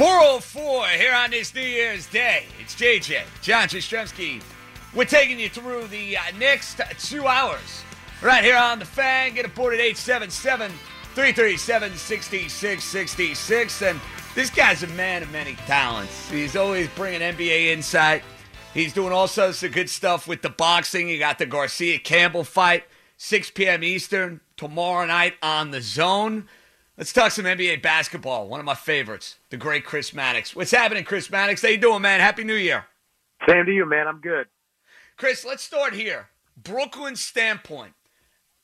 404 here on this New Year's Day. It's JJ, John Jastremski. We're taking you through the uh, next two hours right here on the fan. Get aboard at 877 337 6666. And this guy's a man of many talents. He's always bringing NBA insight. He's doing all sorts of good stuff with the boxing. You got the Garcia Campbell fight, 6 p.m. Eastern, tomorrow night on the zone. Let's talk some NBA basketball. One of my favorites, the great Chris Mannix. What's happening, Chris Mannix? How you doing, man? Happy New Year. Same to you, man. I'm good. Chris, let's start here. Brooklyn's standpoint.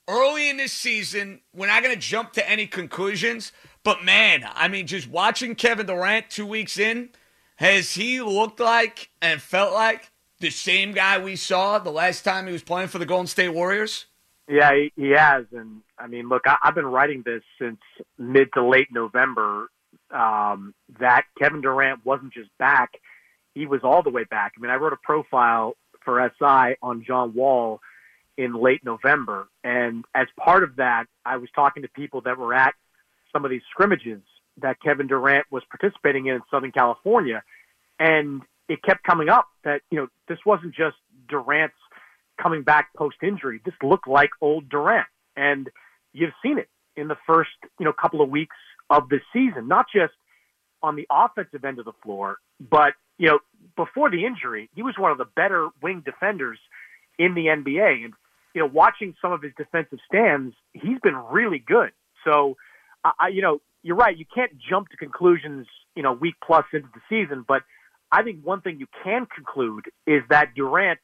Early in this season, we're not going to jump to any conclusions, but man, I mean, just watching Kevin Durant two weeks in, has he looked like and felt like the same guy we saw the last time he was playing for the Golden State Warriors? Yeah, he, he has, and I mean, look, I, I've been writing this since mid to late November. Um, that Kevin Durant wasn't just back; he was all the way back. I mean, I wrote a profile for SI on John Wall in late November, and as part of that, I was talking to people that were at some of these scrimmages that Kevin Durant was participating in in Southern California, and it kept coming up that you know this wasn't just Durant's coming back post injury. This looked like old Durant, and you've seen it in the first you know couple of weeks of the season, not just on the offensive end of the floor, but you know before the injury, he was one of the better wing defenders in the NBA, and you know watching some of his defensive stands, he's been really good. So, I, you know, you're right. You can't jump to conclusions, you know, week plus into the season. But I think one thing you can conclude is that Durant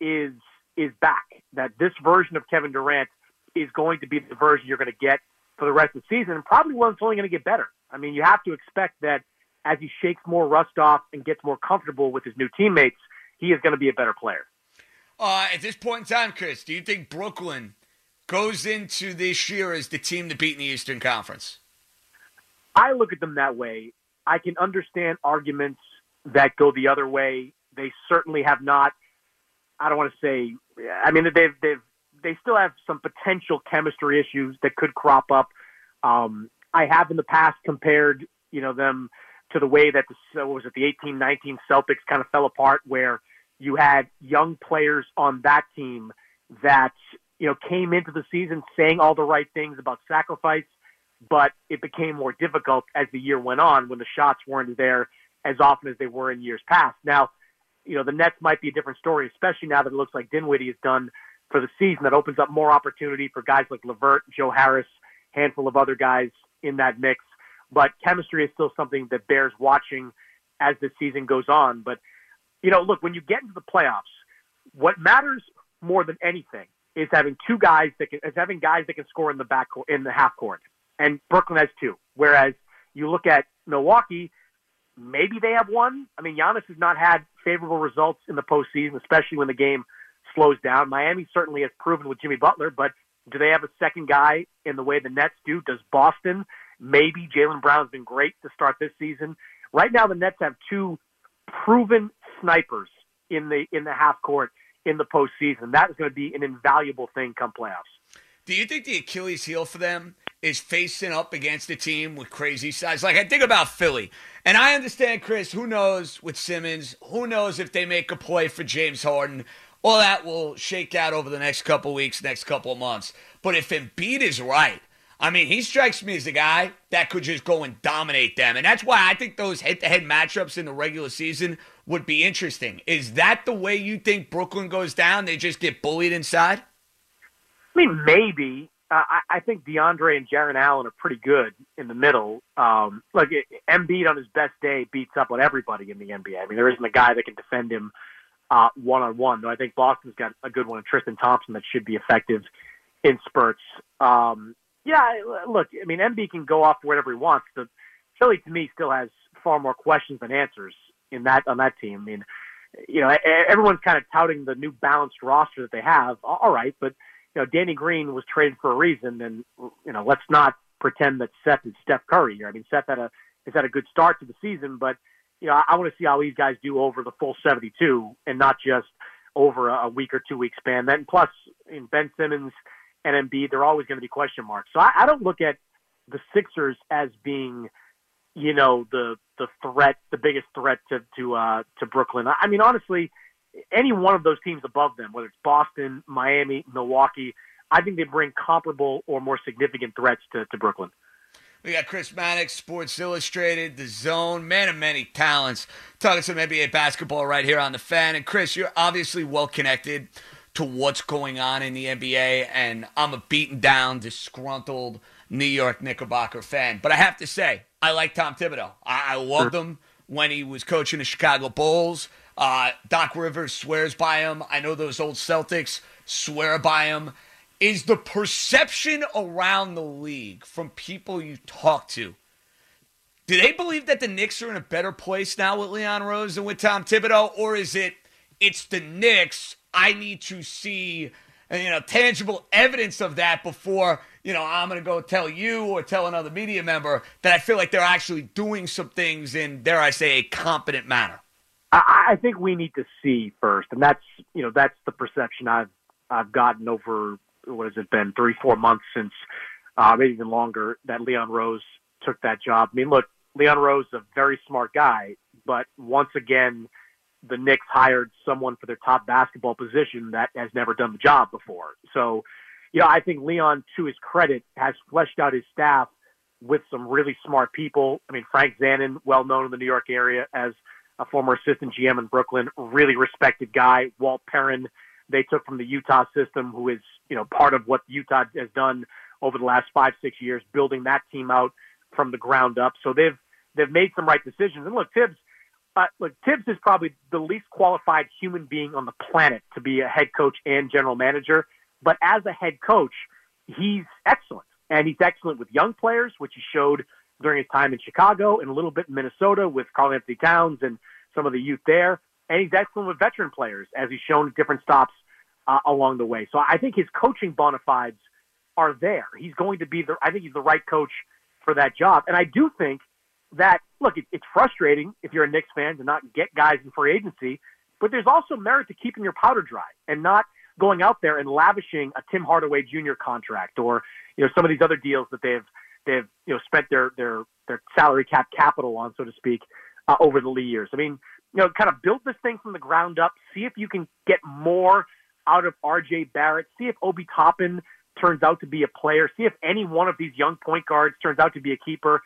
is is back. That this version of Kevin Durant is going to be the version you're going to get for the rest of the season, and probably one that's only going to get better. I mean, you have to expect that as he shakes more rust off and gets more comfortable with his new teammates, he is going to be a better player. Uh, at this point in time, Chris, do you think Brooklyn goes into this year as the team to beat in the Eastern Conference? I look at them that way. I can understand arguments that go the other way. They certainly have not. I don't want to say. I mean, they've they've they still have some potential chemistry issues that could crop up. Um, I have in the past compared, you know, them to the way that the what was it the eighteen nineteen Celtics kind of fell apart, where you had young players on that team that you know came into the season saying all the right things about sacrifice, but it became more difficult as the year went on when the shots weren't there as often as they were in years past. Now, you know, the Nets might be a different story, especially now that it looks like Dinwiddie is done for the season. That opens up more opportunity for guys like Levert, Joe Harris, handful of other guys in that mix. But chemistry is still something that bears watching as the season goes on. But, you know, look, when you get into the playoffs, what matters more than anything is having two guys that can, is having guys that can score in the back in the half court. And Brooklyn has two. Whereas you look at Milwaukee, maybe they have one. I mean, Giannis has not had favorable results in the postseason, especially when the game slows down. Miami certainly has proven with Jimmy Butler, but do they have a second guy in the way the Nets do? Does Boston? Maybe Jaylen Brown's been great to start this season. Right now, the Nets have two proven snipers in the in the half court in the postseason. That is going to be an invaluable thing come playoffs. Do you think the Achilles heel for them is facing up against a team with crazy size. Like I think about Philly, and I understand, Chris. Who knows with Simmons? Who knows if they make a play for James Harden? All that will shake out over the next couple weeks, next couple months. But if Embiid is right, I mean, he strikes me as a guy that could just go and dominate them. And that's why I think those head to head matchups in the regular season would be interesting. Is that the way you think Brooklyn goes down? They just get bullied inside? I mean, maybe. Uh, I, I think DeAndre and Jarrett Allen are pretty good in the middle. Um, like Embiid on his best day beats up on everybody in the NBA. I mean, there isn't a guy that can defend him one on one. Though I think Boston's got a good one, in Tristan Thompson, that should be effective in spurts. Um, yeah, look, I mean, Embiid can go off whatever he wants. The Philly, to me, still has far more questions than answers in that on that team. I mean, you know, everyone's kind of touting the new balanced roster that they have. All right, but know, Danny Green was traded for a reason, and you know, let's not pretend that Seth is Steph Curry here. I mean, Seth had a has had a good start to the season, but you know, I, I want to see how these guys do over the full 72 and not just over a, a week or two week span. Then plus, in Ben Simmons and Embiid, they're always going to be question marks. So I, I don't look at the Sixers as being, you know, the the threat, the biggest threat to to uh, to Brooklyn. I mean, honestly, any one of those teams above them, whether it's Boston, Miami, Milwaukee, I think they bring comparable or more significant threats to, to Brooklyn. We got Chris Mannix, Sports Illustrated, The Zone, man of many talents, talking some NBA basketball right here on the fan. And Chris, you're obviously well connected to what's going on in the NBA, and I'm a beaten down, disgruntled New York Knickerbocker fan. But I have to say, I like Tom Thibodeau. I, I loved him when he was coaching the Chicago Bulls. Uh, Doc Rivers swears by him. I know those old Celtics swear by him. Is the perception around the league from people you talk to? Do they believe that the Knicks are in a better place now with Leon Rose than with Tom Thibodeau, or is it it's the Knicks I need to see you know tangible evidence of that before you know I'm going to go tell you or tell another media member that I feel like they're actually doing some things in dare I say a competent manner. I, I think we need to see first, and that's you know that's the perception I've I've gotten over what has it been three four months since uh, maybe even longer that Leon Rose took that job. I mean, look, Leon Rose is a very smart guy, but once again the Knicks hired someone for their top basketball position that has never done the job before. So, you know, I think Leon, to his credit, has fleshed out his staff with some really smart people. I mean, Frank Zanin, well known in the New York area as a former assistant GM in Brooklyn, really respected guy. Walt Perrin, they took from the Utah system, who is, you know, part of what Utah has done over the last five, six years, building that team out from the ground up. So they've they've made some right decisions. And look, Thibs, uh, look, Thibs is probably the least qualified human being on the planet to be a head coach and general manager. But as a head coach, he's excellent. And he's excellent with young players, which he showed during his time in Chicago and a little bit in Minnesota with Karl-Anthony Towns and some of the youth there. And he's excellent with veteran players, as he's shown at different stops uh, along the way. So I think his coaching bona fides are there. He's going to be the, I think he's the right coach for that job. And I do think that look, it, it's frustrating if you're a Knicks fan to not get guys in free agency, but there's also merit to keeping your powder dry and not going out there and lavishing a Tim Hardaway Jr. contract or you know some of these other deals that they've they've you know spent their their their salary cap capital on, so to speak, uh, over the years. I mean, you know, kind of build this thing from the ground up. See if you can get more out of R.J. Barrett. See if Obi Toppin turns out to be a player. See if any one of these young point guards turns out to be a keeper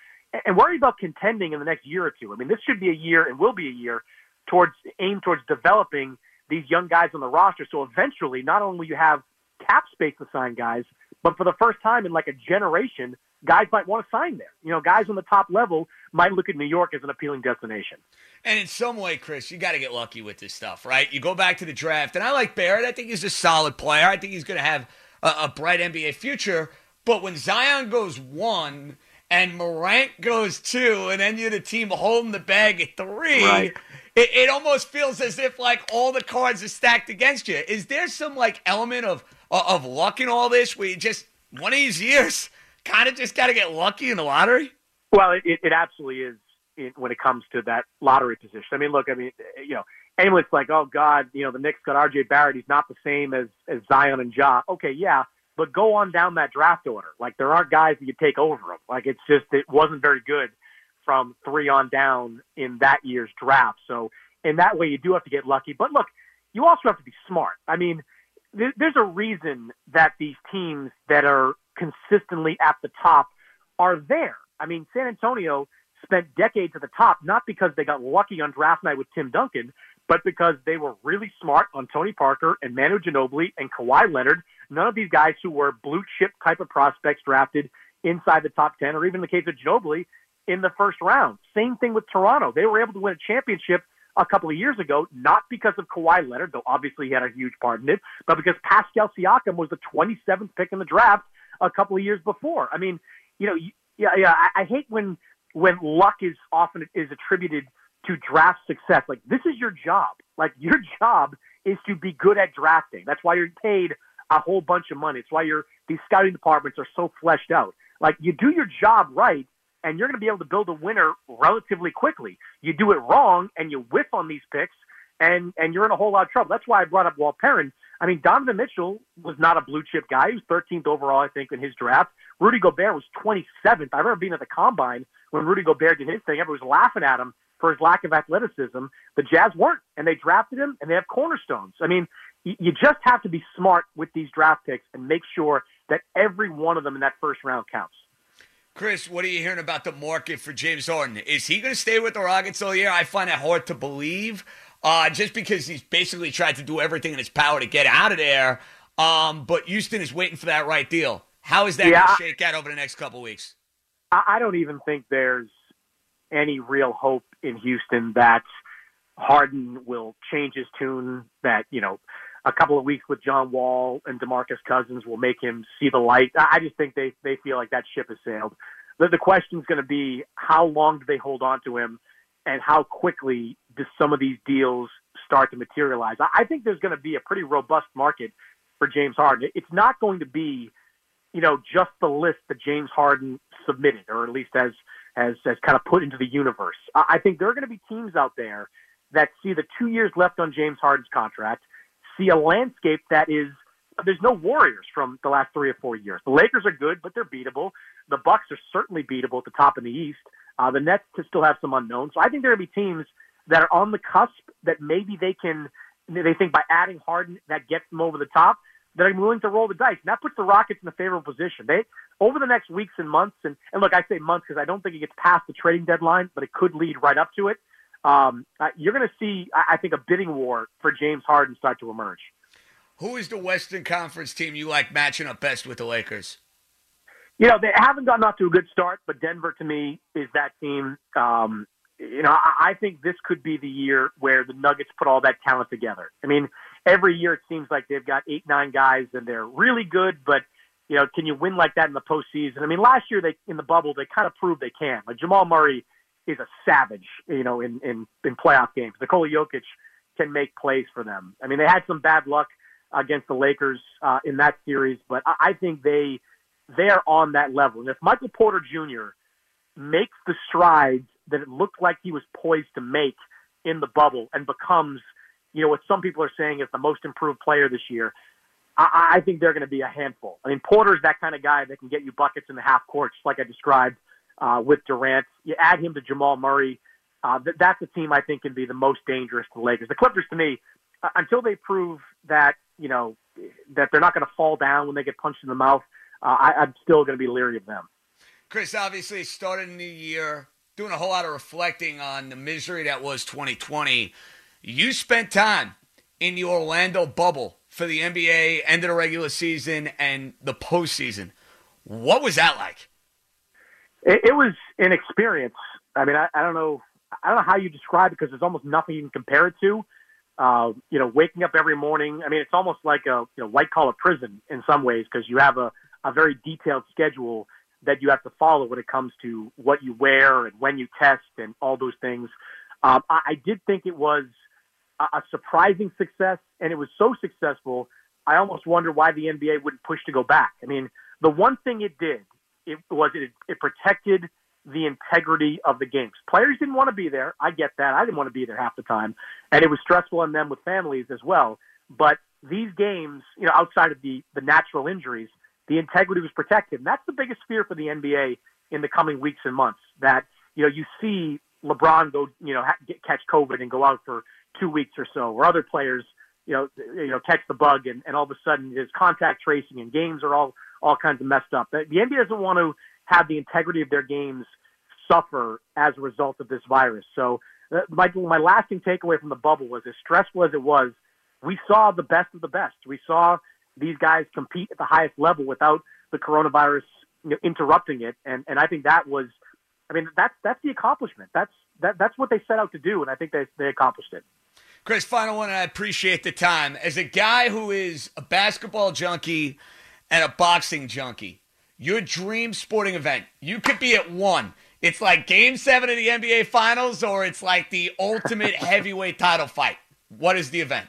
and worry about contending in the next year or two. I mean, this should be a year and will be a year towards aimed towards developing these young guys on the roster. So eventually, not only will you have cap space to sign guys, but for the first time in like a generation, guys might want to sign there. You know, guys on the top level might look at New York as an appealing destination. And in some way, Chris, you got to get lucky with this stuff, right? You go back to the draft, and I like Barrett. I think he's a solid player. I think he's going to have a, a bright NBA future. But when Zion goes one and Morant goes two, and then you're the team holding the bag at three. Right. It, it almost feels as if like all the cards are stacked against you. Is there some like element of of luck in all this where you just one of these years kind of just got to get lucky in the lottery? Well, it, it absolutely is it, when it comes to that lottery position. I mean, look, I mean, you know, anyone's like, oh God, you know, the Knicks got R.J. Barrett. He's not the same as as Zion and Ja. Okay, yeah, but go on down that draft order. Like there aren't guys that you take over them. Like it's just it wasn't very good from three on down in that year's draft. So in that way, you do have to get lucky. But look, you also have to be smart. I mean, there, there's a reason that these teams that are consistently at the top are there. I mean, San Antonio spent decades at the top, not because they got lucky on draft night with Tim Duncan, but because they were really smart on Tony Parker and Manu Ginobili and Kawhi Leonard. None of these guys who were blue chip type of prospects drafted inside the top 10, or even in the case of Ginobili in the first round. Same thing with Toronto. They were able to win a championship a couple of years ago, not because of Kawhi Leonard, though obviously he had a huge part in it, but because Pascal Siakam was the 27th pick in the draft a couple of years before. I mean, you know, yeah, yeah. I, I hate when when luck is often is attributed to draft success. Like this is your job. Like your job is to be good at drafting. That's why you're paid a whole bunch of money. It's why your these scouting departments are so fleshed out. Like you do your job right, and you're going to be able to build a winner relatively quickly. You do it wrong, and you whiff on these picks, and and you're in a whole lot of trouble. That's why I brought up Walt Perrin. I mean, Donovan Mitchell was not a blue chip guy. He was 13th overall, I think, in his draft. Rudy Gobert was 27th. I remember being at the combine when Rudy Gobert did his thing. Everyone was laughing at him for his lack of athleticism. The Jazz weren't, and they drafted him, and they have cornerstones. I mean, you just have to be smart with these draft picks and make sure that every one of them in that first round counts. Chris, what are you hearing about the market for James Harden? Is he going to stay with the Rockets all year? I find it hard to believe, uh, just because he's basically tried to do everything in his power to get out of there. Um, but Houston is waiting for that right deal. How is that Yeah, going to shake out over the next couple weeks? I, I don't even think there's any real hope in Houston that Harden will change his tune. That you know, a couple of weeks with John Wall and Demarcus Cousins will make him see the light. I I just think they they feel like that ship has sailed. The, the question is going to be how long do they hold on to him, and how quickly do some of these deals start to materialize? I, think there's going to be a pretty robust market for James Harden. It's not going to be you know, just the list that James Harden submitted, or at least as as as kind of put into the universe. I I think there are going to be teams out there that see the two years left on James Harden's contract, see a landscape that is there's no Warriors from the last three or four years. The Lakers are good, but they're beatable. The Bucks are certainly beatable at the top in the East. Uh, the Nets could still have some unknowns. So I think there are going to be teams that are on the cusp that maybe they can. They think by adding Harden that gets them over the top that are willing to roll the dice. And that puts the Rockets in a favorable position. They over the next weeks and months, and, and look, I say months because I don't think it gets past the trading deadline, but it could lead right up to it. Um, uh, you're going to see, I think, a bidding war for James Harden start to emerge. Who is the Western Conference team you like matching up best with the Lakers? You know, they haven't gotten off to a good start, but Denver to me is that team. Um, you know, I, I think this could be the year where the Nuggets put all that talent together. I mean, every year it seems like they've got eight, nine guys and they're really good, but you know, can you win like that in the postseason? I mean, last year they in the bubble they kind of proved they can. Like Jamal Murray is a savage, you know, in in in playoff games. Nikola Jokic can make plays for them. I mean, they had some bad luck against the Lakers uh, in that series, but I, I think they they are on that level. And if Michael Porter Jr. makes the strides that it looked like he was poised to make in the bubble and becomes, you know, what some people are saying is the most improved player this year, I, I think they're going to be a handful. I mean, Porter's that kind of guy that can get you buckets in the half court, just like I described uh, with Durant. You add him to Jamal Murray. Uh, th- that's a team I think can be the most dangerous to the Lakers. The Clippers, to me, uh, until they prove that you know that they're not going to fall down when they get punched in the mouth, uh, I, I'm still going to be leery of them. Chris, obviously, started a new year, doing a whole lot of reflecting on the misery that was 2020. You spent time in the Orlando bubble for the NBA, end of the regular season, and the postseason. What was that like? It, it was an experience. I mean, I, I don't know, I don't know how you describe it because there's almost nothing you can compare it to. Uh, you know, waking up every morning. I mean, it's almost like a you know white collar prison in some ways because you have a, a very detailed schedule that you have to follow when it comes to what you wear and when you test and all those things. Um, I, I did think it was a, a surprising success, and it was so successful. I almost wonder why the NBA wouldn't push to go back. I mean, the one thing it did it was it, it protected the integrity of the games. Players didn't want to be there. I get that. I didn't want to be there half the time, and it was stressful on them with families as well. But these games, you know, outside of the the natural injuries, the integrity was protected. And that's the biggest fear for the NBA in the coming weeks and months. That you know you see LeBron go you know get, catch COVID and go out for two weeks or so, or other players you know you know catch the bug and, and all of a sudden his contact tracing and games are all all kinds of messed up. The NBA doesn't want to have the integrity of their games suffer as a result of this virus. So uh, my my lasting takeaway from the bubble was as stressful as it was, we saw the best of the best. We saw these guys compete at the highest level without the coronavirus you know, interrupting it, and and I think that was, I mean that's that's the accomplishment. That's that that's what they set out to do, and I think they they accomplished it. Chris, final one, and I appreciate the time. As a guy who is a basketball junkie and a boxing junkie, your dream sporting event, you could be at one. It's like game seven of the NBA Finals, or it's like the ultimate heavyweight title fight. What is the event?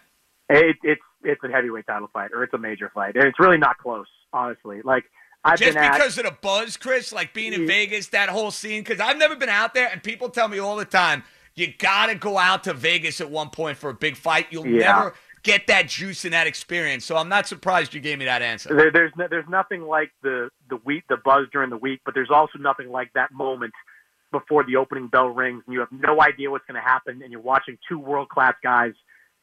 It, it's it's a heavyweight title fight, or it's a major fight, and it's really not close, honestly. Like I've Just been at, because of the buzz, Chris, like being in Vegas, that whole scene. Because I've never been out there, and people tell me all the time, you got to go out to Vegas at one point for a big fight. You'll Yeah. never get that juice and that experience. So I'm not surprised you gave me that answer. There, there's no, there's nothing like the the week the buzz during the week, but there's also nothing like that moment before the opening bell rings and you have no idea what's going to happen, and you're watching two world class guys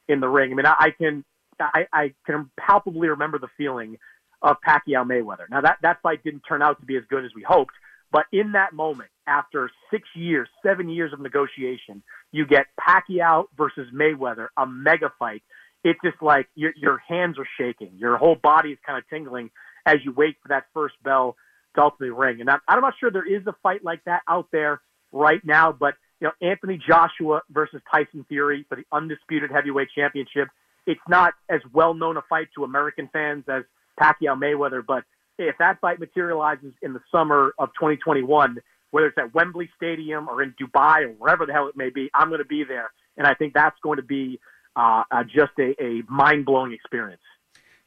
in the ring. I mean, I, I can I, I can palpably remember the feeling of Pacquiao Mayweather. Now that that fight didn't turn out to be as good as we hoped, but in that moment, after six years, seven years of negotiation, you get Pacquiao versus Mayweather, a mega fight. It's just like your your hands are shaking, your whole body is kind of tingling as you wait for that first bell to ultimately ring. And I'm, I'm not sure there is a fight like that out there right now, but you know, Anthony Joshua versus Tyson Fury for the undisputed heavyweight championship. It's not as well known a fight to American fans as Pacquiao Mayweather, but if that fight materializes in the summer of 2021, whether it's at Wembley Stadium or in Dubai or wherever the hell it may be, I'm going to be there, and I think that's going to be uh, uh, just a, a mind blowing experience.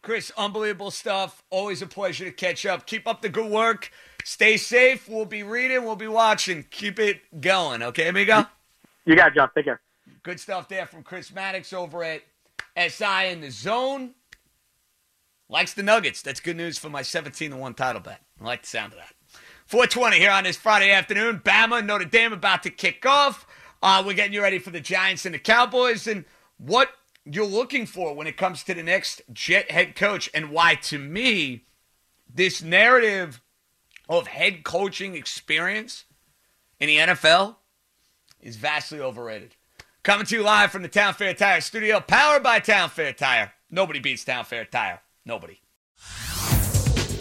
Chris, unbelievable stuff. Always a pleasure to catch up. Keep up the good work. Stay safe. We'll be reading. We'll be watching. Keep it going. Okay, amigo? You got it, John. Take care. Good stuff there from Chris Mannix over at SI in the zone. Likes the Nuggets. That's good news for my 17 to 1 title bet. I like the sound of that. 420 here on this Friday afternoon. Bama, Notre Dame about to kick off. Uh, we're getting you ready for the Giants and the Cowboys and what you're looking for when it comes to the next Jet head coach and why, to me, this narrative of head coaching experience in the NFL is vastly overrated. Coming to you live from the Town Fair Tire studio, powered by Town Fair Tire. Nobody beats Town Fair Tire. Nobody.